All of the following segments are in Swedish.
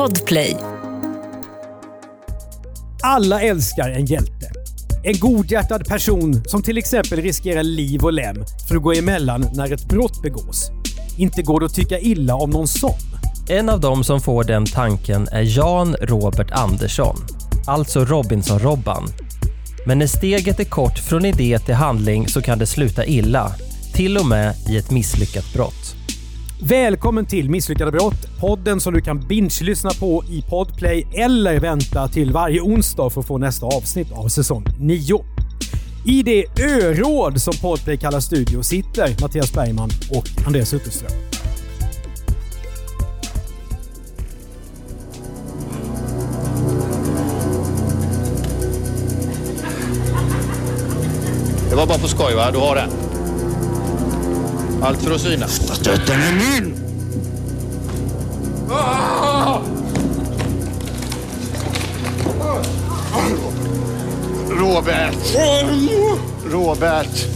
Podplay. Alla älskar en hjälte. En godhjärtad person som till exempel riskerar liv och lem för att gå emellan när ett brott begås. Inte går det att tycka illa om någon sån. En av dem som får den tanken är Jan Robert Andersson, alltså Robinson-Robban. Men när steget är kort från idé till handling så kan det sluta illa, till och med i ett misslyckat brott. Välkommen till Misslyckade brott, podden som du kan binge-lyssna på i Podplay eller vänta till varje onsdag för att få nästa avsnitt av säsong 9. I det öråd som Podplay kallar studio sitter Mattias Bergman och Andreas Utterström. Det var bara på skoj va? Du har den? Allt för att synas. Den är min! Robert! Robert!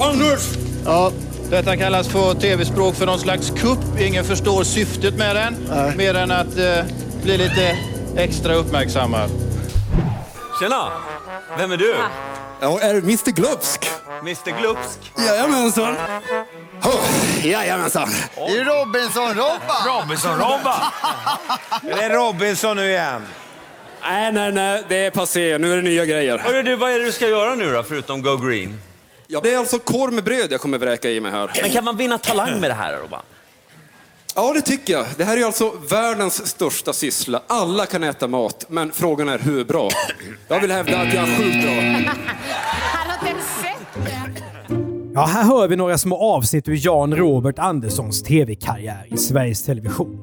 Anders! Ja, detta kallas på tv-språk för någon slags kupp. Ingen förstår syftet med den. Nej. Mer än att eh, bli lite extra uppmärksammad. Tjena! Vem är du? Ja, är Mr Glupsk? Mr Glupsk? Jajamensan. Oh, jajamensan. I Robinson-Robban! Robinson-Robban! är det Robinson nu igen? Nej, nej, nej, det är passé. Nu är det nya grejer. Hörru du, vad är det du ska göra nu då, förutom Go Green? Ja, det är alltså korv med bröd jag kommer vräka i mig här. Men kan man vinna talang med det här Robban? Ja, det tycker jag. Det här är alltså världens största syssla. Alla kan äta mat, men frågan är hur bra. Jag vill hävda att jag är sjukt bra. Ja, här hör vi några små avsnitt ur Jan Robert Anderssons tv-karriär i Sveriges Television.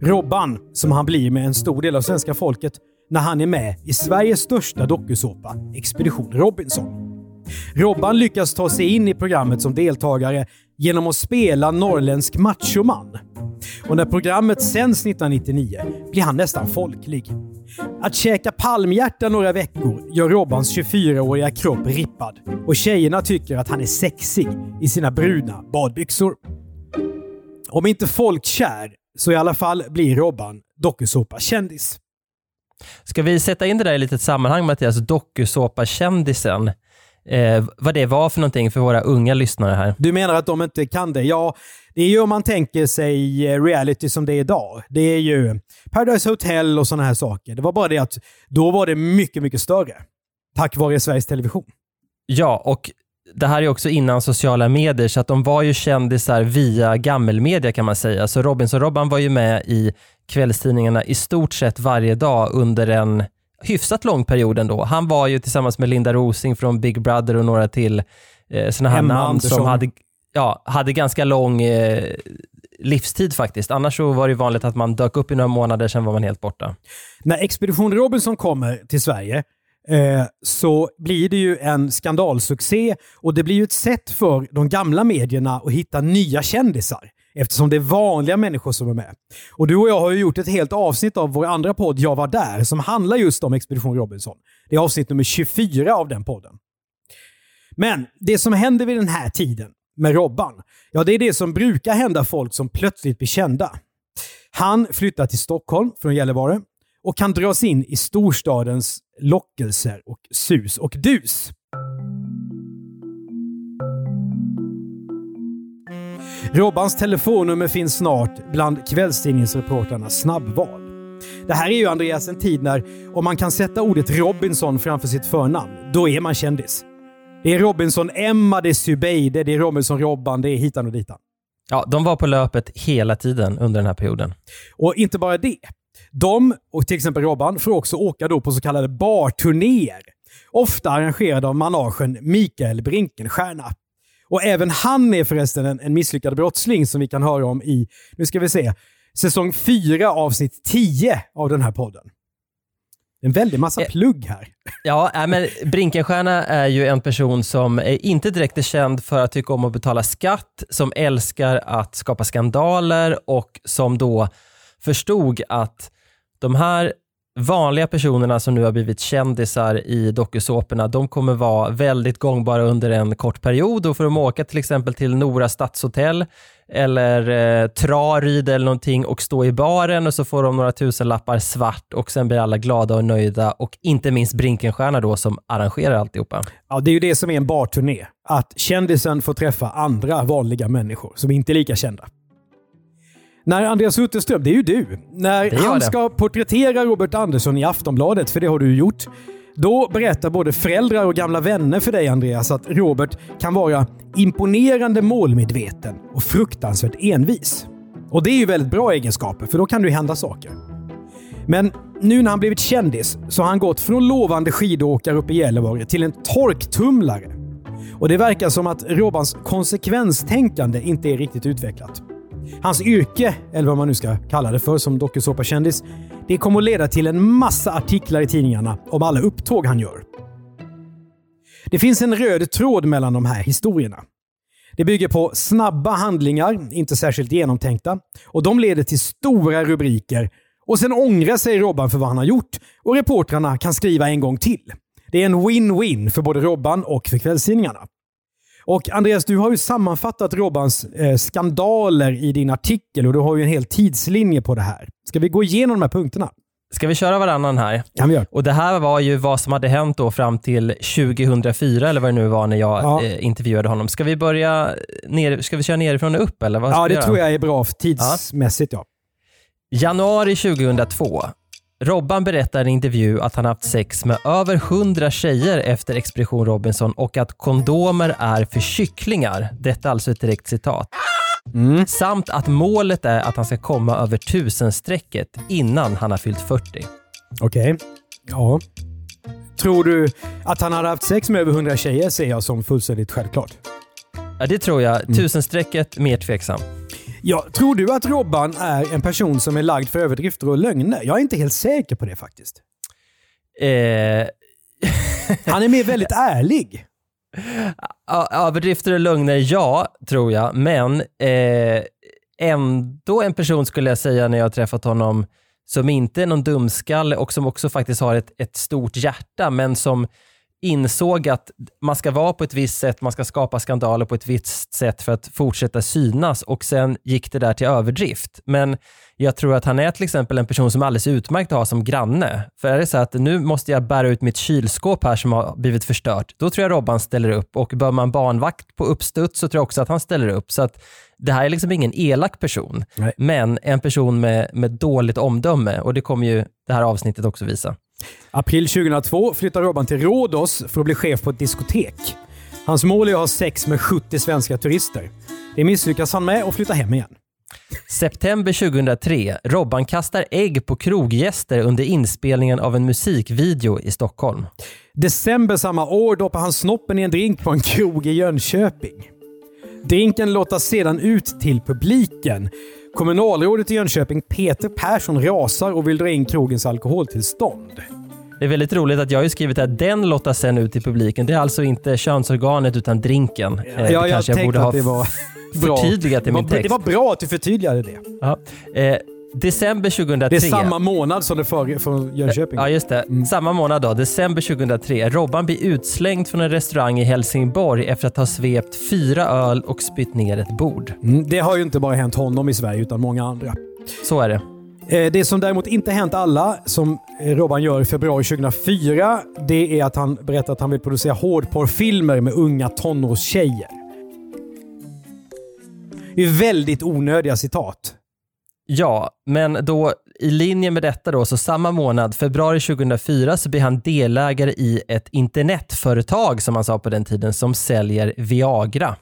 Robban, som han blir med en stor del av svenska folket när han är med i Sveriges största dokusåpa, Expedition Robinson. Robban lyckas ta sig in i programmet som deltagare genom att spela norrländsk machoman. Och när programmet sänds 1999 blir han nästan folklig. Att käka palmhjärta några veckor gör Robbans 24-åriga kropp rippad och tjejerna tycker att han är sexig i sina bruna badbyxor. Om inte folkkär så i alla fall blir Robban dokusåpa-kändis. Ska vi sätta in det där i ett litet sammanhang Mattias, dokusåpa-kändisen? Eh, vad det var för någonting för våra unga lyssnare här. Du menar att de inte kan det? Ja, det är ju om man tänker sig eh, reality som det är idag. Det är ju Paradise Hotel och sådana här saker. Det var bara det att då var det mycket, mycket större. Tack vare Sveriges Television. Ja, och det här är också innan sociala medier, så att de var ju kändisar via gammelmedia kan man säga. Så Robinson-Robban var ju med i kvällstidningarna i stort sett varje dag under en hyfsat lång period ändå. Han var ju tillsammans med Linda Rosing från Big Brother och några till eh, sådana här Emma namn Andersson. som hade, ja, hade ganska lång eh, livstid faktiskt. Annars så var det vanligt att man dök upp i några månader, sen var man helt borta. När Expedition Robinson kommer till Sverige eh, så blir det ju en skandalsuccé och det blir ju ett sätt för de gamla medierna att hitta nya kändisar. Eftersom det är vanliga människor som är med. Och du och jag har ju gjort ett helt avsnitt av vår andra podd Jag var där som handlar just om Expedition Robinson. Det är avsnitt nummer 24 av den podden. Men det som händer vid den här tiden med Robban, ja det är det som brukar hända folk som plötsligt blir kända. Han flyttar till Stockholm från Gällivare och kan dras in i storstadens lockelser och sus och dus. Robbans telefonnummer finns snart bland kvällstidningsreportrarnas snabbval. Det här är ju Andreas en tid när om man kan sätta ordet Robinson framför sitt förnamn, då är man kändis. Det är Robinson Emma, det är Zubeide, det är Robinson Robban, det är hitan och ditan. Ja, de var på löpet hela tiden under den här perioden. Och inte bara det. De, och till exempel Robban, får också åka då på så kallade barturnéer. Ofta arrangerade av managen Mikael Brinkenstierna. Och även han är förresten en, en misslyckad brottsling som vi kan höra om i, nu ska vi se, säsong 4 avsnitt 10 av den här podden. En väldig massa Eh. plugg här. Ja, äh, men Brinkenstierna är ju en person som inte direkt är känd för att tycka om att betala skatt, som älskar att skapa skandaler och som då förstod att de här vanliga personerna som nu har blivit kändisar i dokusåporna, de kommer vara väldigt gångbara under en kort period och för att åka till exempel till Nora stadshotell eller eh, Traryd eller någonting och stå i baren och så får de några tusenlappar svart och sen blir alla glada och nöjda och inte minst Brinkenstierna då som arrangerar alltihopa. Ja, det är ju det som är en barturné. Att kändisen får träffa andra vanliga människor som inte är lika kända. När Andreas Utterström, det är ju du, när Det han det. ska porträttera Robert Andersson i Aftonbladet, för det har du gjort, då berättar både föräldrar och gamla vänner för dig Andreas att Robert kan vara imponerande målmedveten och fruktansvärt envis. Och det är ju väldigt bra egenskaper, för då kan det ju hända saker. Men nu när han blivit kändis så har han gått från lovande skidåkare uppe i Gällivare till en torktumlare. Och det verkar som att Robans konsekvenstänkande inte är riktigt utvecklat. Hans yrke, eller vad man nu ska kalla det för som dokusåpakändis, det kommer att leda till en massa artiklar i tidningarna om alla upptåg han gör. Det finns en röd tråd mellan de här historierna. Det bygger på snabba handlingar, inte särskilt genomtänkta, och de leder till stora rubriker. Och sen ångrar sig Robban för vad han har gjort och reportrarna kan skriva en gång till. Det är en win-win för både Robban och för kvällstidningarna. Och Andreas, du har ju sammanfattat Robbans eh, skandaler i din artikel och du har ju en hel tidslinje på det här. Ska vi gå igenom de här punkterna? Ska vi köra varannan här? Kan vi göra. Och Det här var ju vad som hade hänt då fram till 2004 eller vad det nu var när jag Ja. eh, intervjuade honom. Ska vi börja ner, ska vi köra nerifrån och upp eller? Vad Ja, det göra? tror jag är bra tidsmässigt. Ja. Januari 2002. Robban berättar i en intervju att han haft sex med över 100 tjejer efter Expedition Robinson och att kondomer är för kycklingar. Detta är alltså ett direkt citat. Samt att målet är att han ska komma över tusenstrecket innan han har fyllt 40. Okej. Ja. Tror du att han hade haft sex med över 100 tjejer ser jag som fullständigt självklart. Ja, det tror jag. Tusenstrecket, mer tveksam. Ja, tror du att Robban är en person som är lagd för överdrifter och lögner? Jag är inte helt säker på det faktiskt. Eh, Han är mer väldigt ärlig. Överdrifter och lögner, ja, tror jag. Men eh, ändå en person skulle jag säga när jag har träffat honom som inte är någon dumskalle och som också faktiskt har ett, ett stort hjärta, men som insåg att man ska vara på ett visst sätt, man ska skapa skandaler på ett visst sätt för att fortsätta synas och sen gick det där till överdrift. Men jag tror att han är till exempel en person som är alldeles utmärkt att ha som granne. För är det så att nu måste jag bära ut mitt kylskåp här som har blivit förstört, då tror jag Robban ställer upp och bör man barnvakt på uppstuds så tror jag också att han ställer upp. Så att det här är liksom ingen elak person, Nej. men en person med, med dåligt omdöme och det kommer ju det här avsnittet också visa. April 2002 flyttar Robban till Rhodos för att bli chef på ett diskotek. Hans mål är att ha sex med 70 svenska turister. Det misslyckas han med och flyttar hem igen. September 2003. Robban kastar ägg på kroggäster under inspelningen av en musikvideo i Stockholm. December samma år doppar han snoppen i en drink på en krog i Jönköping. Drinken lottas sedan ut till publiken. Kommunalrådet i Jönköping, Peter Persson, rasar och vill dra in krogens alkoholtillstånd. Det är väldigt roligt att jag har skrivit att den lottas sen ut till publiken. Det är alltså inte könsorganet utan drinken. Eh, det jag kanske jag borde ha det var bra. förtydligat i min text. det var bra att du förtydligade det. Ja. December 2003. Det är samma månad som det för, från Jönköping. Ja, just det. Samma månad då, december 2003. Robban blir utslängd från en restaurang i Helsingborg efter att ha svept fyra öl och spytt ner ett bord. Mm, det har ju inte bara hänt honom i Sverige utan många andra. Så är det. Eh, Det som däremot inte hänt alla, som eh, Robban gör i februari 2004, det är att han berättar att han vill producera hårdporrfilmer med unga tonårstjejer. Det är väldigt onödiga citat. Ja, men då i linje med detta då, så samma månad, februari 2004, så blir han delägare i ett internetföretag som man sa på den tiden, som säljer Viagra.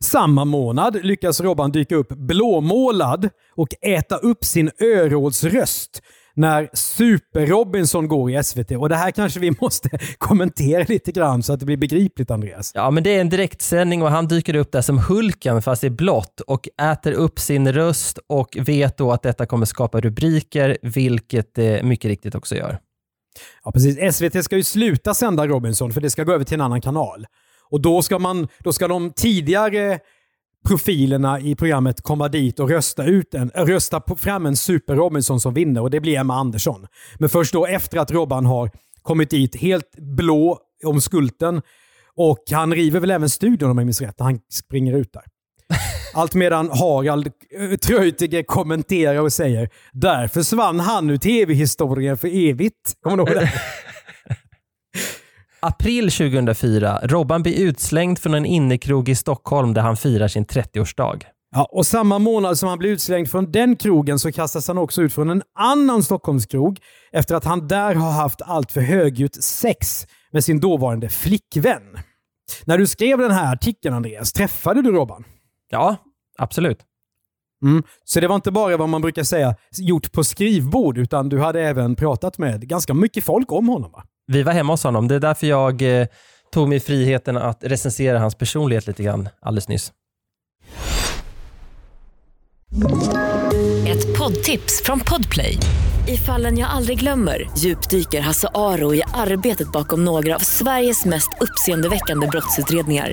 Samma månad lyckas Robban dyka upp blåmålad och äta upp sin örådsröst när Super-Robinson går i SVT. Och Det här kanske vi måste kommentera lite grann så att det blir begripligt, Andreas. Ja, men det är en direktsändning och han dyker upp där som Hulken fast i blått och äter upp sin röst och vet då att detta kommer skapa rubriker, vilket det mycket riktigt också gör. Ja, precis. SVT ska ju sluta sända Robinson för det ska gå över till en annan kanal. Och då ska, man, då ska de tidigare profilerna i programmet komma dit och rösta, ut en, rösta fram en Super Robinson som vinner och det blir Emma Andersson. Men först då efter att Robban har kommit dit helt blå om skulten och han river väl även studion om jag minns rätt när han springer ut där. Allt medan Harald eh, Treutiger kommenterar och säger “Där försvann han ur tv-historien för evigt”. Kommer du ihåg det? April 2004. Robban blir utslängd från en innekrog i Stockholm där han firar sin 30-årsdag. Ja, och samma månad som han blir utslängd från den krogen så kastas han också ut från en annan Stockholmskrog efter att han där har haft allt för högljutt sex med sin dåvarande flickvän. När du skrev den här artikeln Andreas, träffade du Robban? Ja, absolut. Mm. Så det var inte bara vad man brukar säga gjort på skrivbord, utan du hade även pratat med ganska mycket folk om honom va? Vi var hemma hos honom. Det är därför jag eh, tog mig friheten att recensera hans personlighet lite grann alldeles nyss. Ett poddtips från Podplay. I fallen jag aldrig glömmer djupdyker Hasse Aro i arbetet bakom några av Sveriges mest uppseendeväckande brottsutredningar.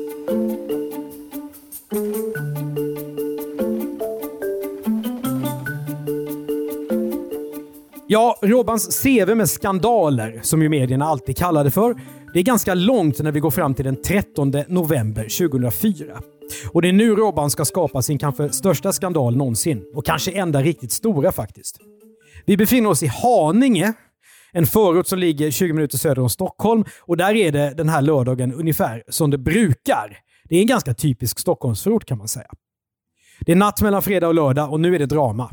Ja, Robbans CV med skandaler, som ju medierna alltid kallar det för, det är ganska långt när vi går fram till den 13 november 2004. Och det är nu Robban ska skapa sin kanske största skandal någonsin. Och kanske enda riktigt stora faktiskt. Vi befinner oss i Haninge, en förort som ligger 20 minuter söder om Stockholm. Och där är det den här lördagen ungefär som det brukar. Det är en ganska typisk Stockholmsförort kan man säga. Det är natt mellan fredag och lördag och nu är det drama.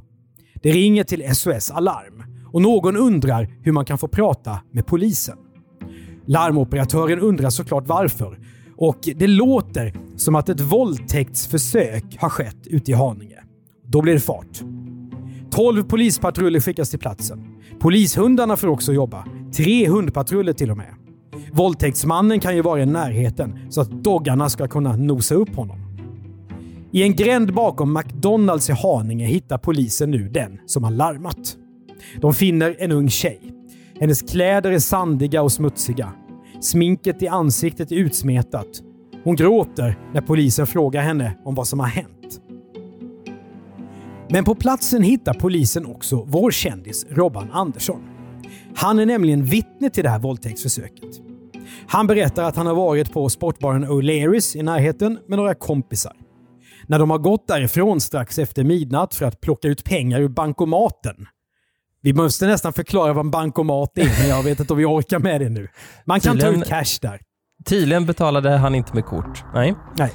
Det ringer till SOS Alarm och någon undrar hur man kan få prata med polisen. Larmoperatören undrar såklart varför och det låter som att ett våldtäktsförsök har skett ute i Haninge. Då blir det fart. 12 polispatruller skickas till platsen. Polishundarna får också jobba. Tre hundpatruller till och med. Våldtäktsmannen kan ju vara i närheten så att doggarna ska kunna nosa upp honom. I en gränd bakom McDonalds i Haninge hittar polisen nu den som har larmat. De finner en ung tjej. Hennes kläder är sandiga och smutsiga. Sminket i ansiktet är utsmetat. Hon gråter när polisen frågar henne om vad som har hänt. Men på platsen hittar polisen också vår kändis Robban Andersson. Han är nämligen vittne till det här våldtäktsförsöket. Han berättar att han har varit på sportbaren O'Learys i närheten med några kompisar. När de har gått därifrån strax efter midnatt för att plocka ut pengar ur bankomaten vi måste nästan förklara vad en bankomat är, men jag vet inte om vi orkar med det nu. Man kan Tydligen- ta ut cash där. Tydligen betalade han inte med kort. Nej. Nej.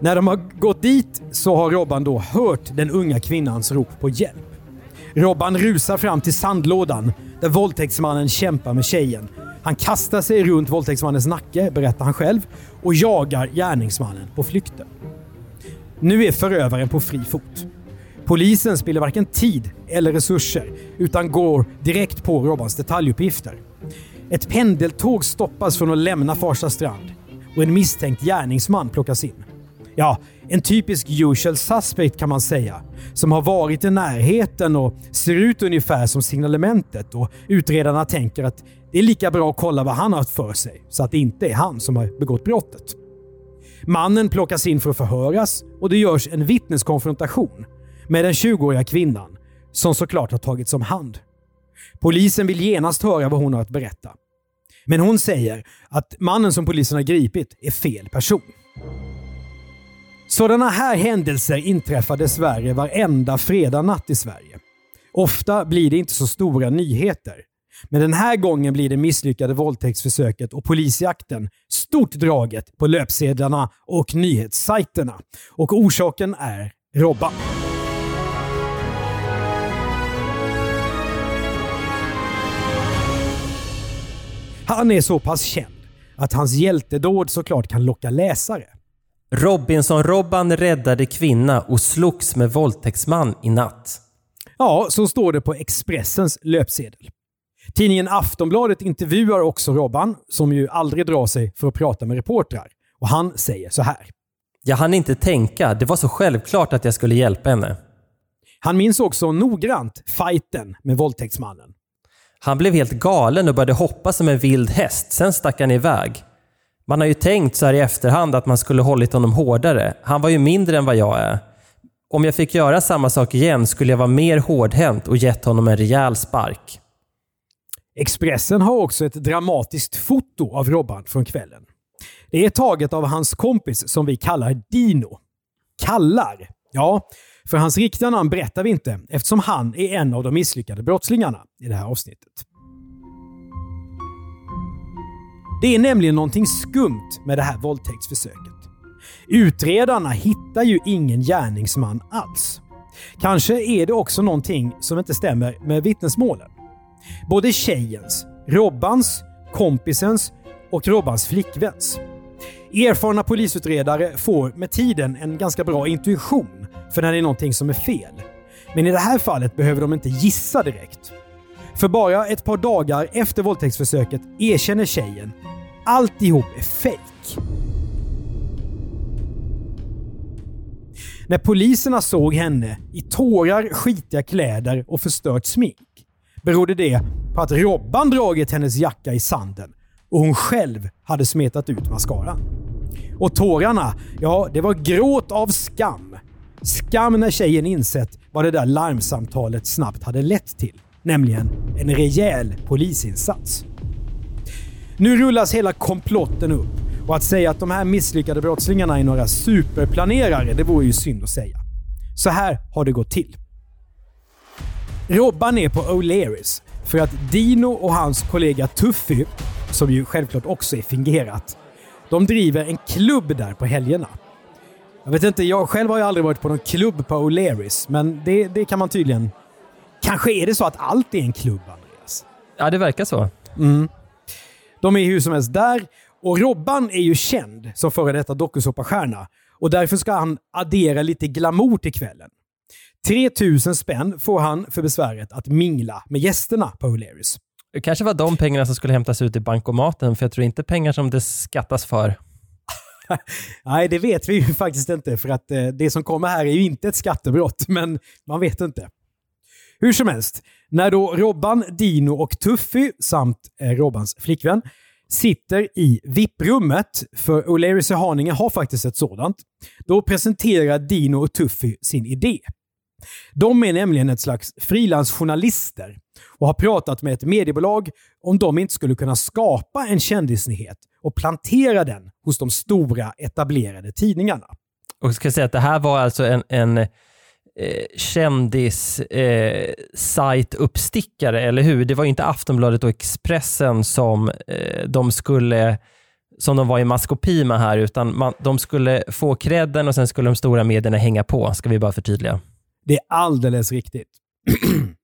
När de har gått dit så har Robban då hört den unga kvinnans rop på hjälp. Robban rusar fram till sandlådan där våldtäktsmannen kämpar med tjejen. Han kastar sig runt våldtäktsmannens nacke, berättar han själv, och jagar gärningsmannen på flykten. Nu är förövaren på fri fot. Polisen spiller varken tid eller resurser utan går direkt på Robbans detaljuppgifter. Ett pendeltåg stoppas från att lämna Farsta strand och en misstänkt gärningsman plockas in. Ja, en typisk usual suspect kan man säga. Som har varit i närheten och ser ut ungefär som signalementet och utredarna tänker att det är lika bra att kolla vad han har haft för sig så att det inte är han som har begått brottet. Mannen plockas in för att förhöras och det görs en vittneskonfrontation med den 20-åriga kvinnan som såklart har tagits om hand. Polisen vill genast höra vad hon har att berätta. Men hon säger att mannen som polisen har gripit är fel person. Sådana här händelser inträffar dessvärre varenda fredag natt i Sverige. Ofta blir det inte så stora nyheter. Men den här gången blir det misslyckade våldtäktsförsöket och polisjakten stort draget på löpsedlarna och nyhetssajterna. Och orsaken är Robban. Han är så pass känd att hans hjältedåd såklart kan locka läsare. Robinson-Robban räddade kvinna och slogs med våldtäktsman i natt. Ja, så står det på Expressens löpsedel. Tidningen Aftonbladet intervjuar också Robban, som ju aldrig drar sig för att prata med reportrar. Och han säger så här. Jag hann inte tänka. Det var så självklart att jag skulle hjälpa henne. Han minns också noggrant fighten med våldtäktsmannen. Han blev helt galen och började hoppa som en vild häst. Sen stack han iväg. Man har ju tänkt så här i efterhand att man skulle hållit honom hårdare. Han var ju mindre än vad jag är. Om jag fick göra samma sak igen skulle jag vara mer hårdhänt och gett honom en rejäl spark. Expressen har också ett dramatiskt foto av Robban från kvällen. Det är taget av hans kompis som vi kallar Dino. Kallar? Ja, för hans riktiga namn berättar vi inte eftersom han är en av de misslyckade brottslingarna i det här avsnittet. Det är nämligen någonting skumt med det här våldtäktsförsöket. Utredarna hittar ju ingen gärningsman alls. Kanske är det också någonting som inte stämmer med vittnesmålen. Både tjejens, Robbans, kompisens och Robbans flickväns. Erfarna polisutredare får med tiden en ganska bra intuition för när det är någonting som är fel. Men i det här fallet behöver de inte gissa direkt. För bara ett par dagar efter våldtäktsförsöket erkänner tjejen alltihop är fejk. När poliserna såg henne i tårar, skitiga kläder och förstört smink berodde det på att Robban dragit hennes jacka i sanden och hon själv hade smetat ut mascaran. Och tårarna, ja, det var gråt av skam. Skam när tjejen insett vad det där larmsamtalet snabbt hade lett till. Nämligen en rejäl polisinsats. Nu rullas hela komplotten upp och att säga att de här misslyckade brottslingarna är några superplanerare, det vore ju synd att säga. Så här har det gått till. Robban är på O'Learys för att Dino och hans kollega Tuffy, som ju självklart också är fingerat, de driver en klubb där på helgerna. Jag vet inte, jag själv har ju aldrig varit på någon klubb på O'Learys, men det, det kan man tydligen... Kanske är det så att allt är en klubb, Andreas? Ja, det verkar så. Mm. De är hur som helst där och Robban är ju känd som före detta dokusåpastjärna och därför ska han addera lite glamour till kvällen. 3000 spänn får han för besväret att mingla med gästerna på O'Learys. Det kanske var de pengarna som skulle hämtas ut i bankomaten, för jag tror inte pengar som det skattas för. Nej, det vet vi ju faktiskt inte, för att eh, det som kommer här är ju inte ett skattebrott, men man vet inte. Hur som helst, när då Robban, Dino och Tuffy samt eh, Robbans flickvän sitter i VIP-rummet, för O'Learys i Haninge har faktiskt ett sådant, då presenterar Dino och Tuffy sin idé. De är nämligen ett slags frilansjournalister och har pratat med ett mediebolag om de inte skulle kunna skapa en kändisnyhet och plantera den hos de stora etablerade tidningarna. Och ska säga att det här var alltså en, en eh, kändis eh, eller hur? Det var inte Aftonbladet och Expressen som eh, de skulle som de var i maskopi med här, utan man, de skulle få credden och sen skulle de stora medierna hänga på, ska vi bara förtydliga. Det är alldeles riktigt.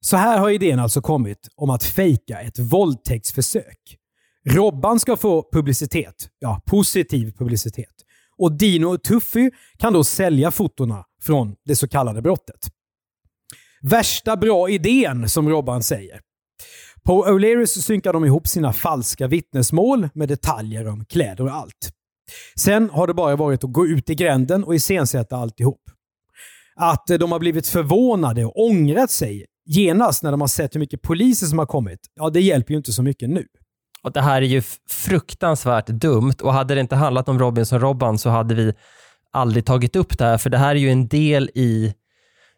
Så här har idén alltså kommit om att fejka ett våldtäktsförsök. Robban ska få publicitet, ja, positiv publicitet. Och Dino och Tuffy kan då sälja fotona från det så kallade brottet. Värsta bra idén, som Robban säger. På O'Learys synkar de ihop sina falska vittnesmål med detaljer om kläder och allt. Sen har det bara varit att gå ut i gränden och iscensätta alltihop. Att eh, de har blivit förvånade och ångrat sig genast när de har sett hur mycket poliser som har kommit, ja det hjälper ju inte så mycket nu. Och Det här är ju fruktansvärt dumt och hade det inte handlat om Robinson-Robban så hade vi aldrig tagit upp det här, för det här är ju en del i,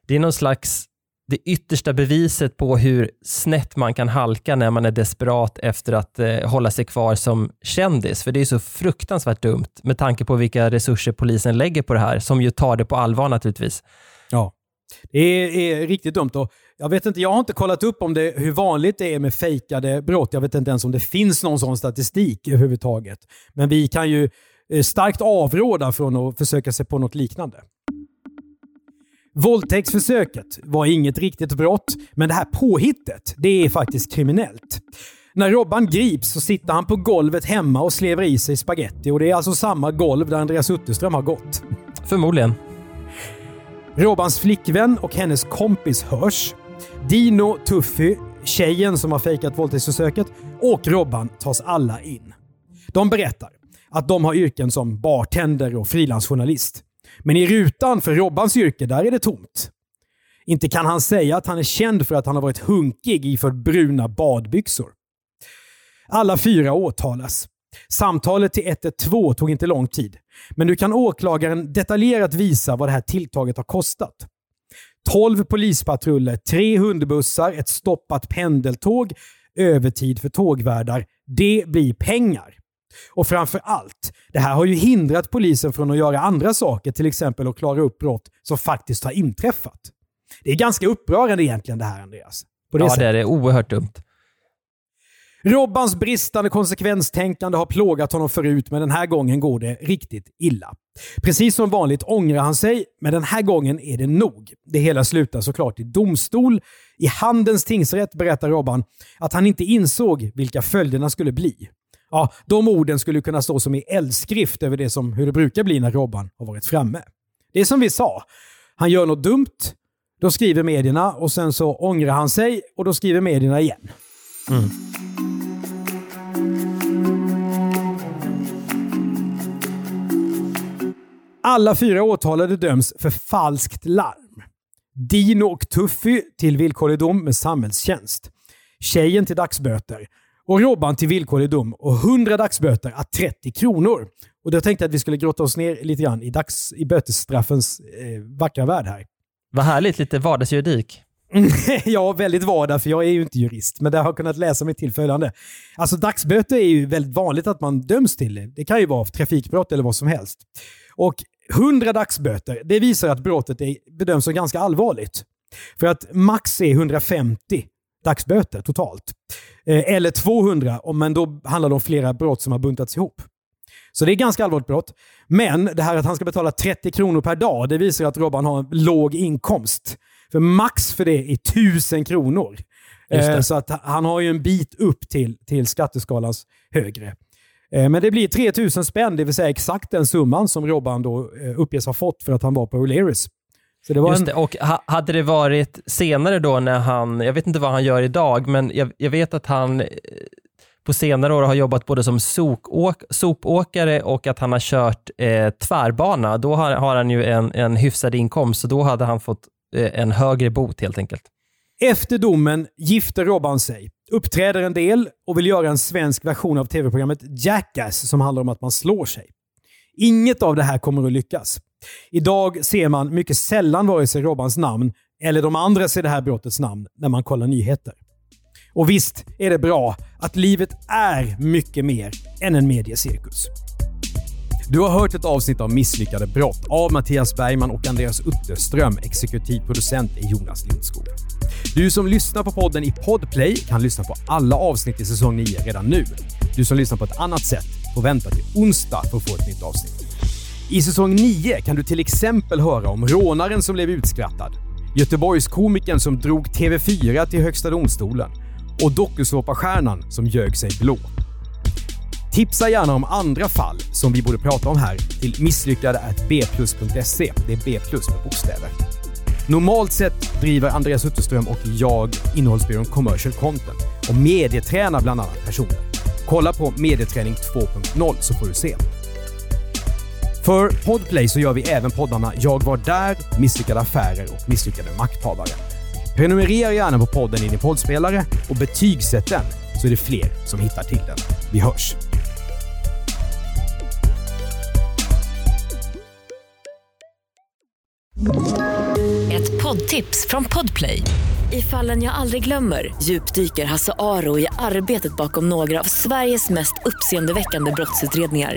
det är någon slags det yttersta beviset på hur snett man kan halka när man är desperat efter att eh, hålla sig kvar som kändis. För det är så fruktansvärt dumt med tanke på vilka resurser polisen lägger på det här, som ju tar det på allvar naturligtvis. Ja, det är, är riktigt dumt. Och jag vet inte, jag har inte kollat upp om det, hur vanligt det är med fejkade brott. Jag vet inte ens om det finns någon sån statistik överhuvudtaget. Men vi kan ju eh, starkt avråda från att försöka sig på något liknande. Våldtäktsförsöket var inget riktigt brott, men det här påhittet, det är faktiskt kriminellt. När Robban grips så sitter han på golvet hemma och slevar i sig spaghetti och det är alltså samma golv där Andreas Utterström har gått. Förmodligen. Robbans flickvän och hennes kompis hörs. Dino, Tuffy tjejen som har fejkat våldtäktsförsöket och Robban tas alla in. De berättar att de har yrken som bartender och frilansjournalist. Men i rutan för Robbans yrke, där är det tomt. Inte kan han säga att han är känd för att han har varit hunkig iför bruna badbyxor. Alla fyra åtalas. Samtalet till 112 tog inte lång tid, men nu kan åklagaren detaljerat visa vad det här tilltaget har kostat. 12 polispatruller, tre hundbussar, ett stoppat pendeltåg, övertid för tågvärdar. Det blir pengar. Och framför allt, det här har ju hindrat polisen från att göra andra saker, till exempel att klara upp brott som faktiskt har inträffat. Det är ganska upprörande egentligen det här Andreas. På det ja, sättet. det är det. Oerhört dumt. Robbans bristande konsekvenstänkande har plågat honom förut, men den här gången går det riktigt illa. Precis som vanligt ångrar han sig, men den här gången är det nog. Det hela slutar såklart i domstol. I Handens tingsrätt berättar Robban att han inte insåg vilka följderna skulle bli. Ja, de orden skulle kunna stå som i eldskrift över det som hur det brukar bli när Robban har varit framme. Det är som vi sa. Han gör något dumt, då skriver medierna och sen så ångrar han sig och då skriver medierna igen. Mm. Alla fyra åtalade döms för falskt larm. Dino och Tuffy till villkorlig dom med samhällstjänst. Tjejen till dagsböter. Och Robban till villkorlig dom och 100 dagsböter att 30 kronor. Och då tänkte jag att vi skulle grotta oss ner lite grann i, dags, i bötesstraffens eh, vackra värld här. Vad härligt, lite vardagsjuridik. ja, väldigt vardag, för jag är ju inte jurist, men det har jag kunnat läsa mig till följande. Alltså dagsböter är ju väldigt vanligt att man döms till. Det kan ju vara trafikbrott eller vad som helst. Och 100 dagsböter, det visar att brottet är, bedöms som ganska allvarligt. För att max är 150 dagsböter totalt. Eh, eller 200, men då handlar det om flera brott som har buntats ihop. Så det är ganska allvarligt brott. Men det här att han ska betala 30 kronor per dag, det visar att Robban har en låg inkomst. För max för det är 1000 kronor. Eh, så att han har ju en bit upp till, till skatteskalans högre. Eh, men det blir 3000 spänn, det vill säga exakt den summan som Robban då uppges ha fått för att han var på O'Learys. Så det var Just en... det, och ha, hade det varit senare då när han, jag vet inte vad han gör idag, men jag, jag vet att han eh, på senare år har jobbat både som sopåk, sopåkare och att han har kört eh, tvärbana. Då har, har han ju en, en hyfsad inkomst, så då hade han fått eh, en högre bot helt enkelt. Efter domen gifter Robban sig, uppträder en del och vill göra en svensk version av tv-programmet Jackass som handlar om att man slår sig. Inget av det här kommer att lyckas. Idag ser man mycket sällan vare sig Robbans namn eller de andra i det här brottets namn när man kollar nyheter. Och visst är det bra att livet är mycket mer än en mediecirkus. Du har hört ett avsnitt av Misslyckade brott av Mattias Bergman och Andreas Utterström. Exekutiv producent i Jonas Lindskog. Du som lyssnar på podden i Podplay kan lyssna på alla avsnitt i säsong 9 redan nu. Du som lyssnar på ett annat sätt får vänta till onsdag för att få ett nytt avsnitt. I säsong 9 kan du till exempel höra om rånaren som blev utskrattad, Göteborgskomikern som drog TV4 till Högsta domstolen och dokusåpastjärnan som ljög sig blå. Tipsa gärna om andra fall som vi borde prata om här till misslyckade.bplus.se. Det är B plus med bokstäver. Normalt sett driver Andreas Utterström och jag innehållsbyrån Commercial Content och medietränar bland annat personer. Kolla på Medieträning 2.0 så får du se. För Podplay så gör vi även poddarna Jag var där, Misslyckade affärer och Misslyckade makthavare. Prenumerera gärna på podden i din poddspelare och betygsätt den så är det fler som hittar till den. Vi hörs! Ett poddtips från Podplay. I fallen jag aldrig glömmer djupdyker Hasse Aro i arbetet bakom några av Sveriges mest uppseendeväckande brottsutredningar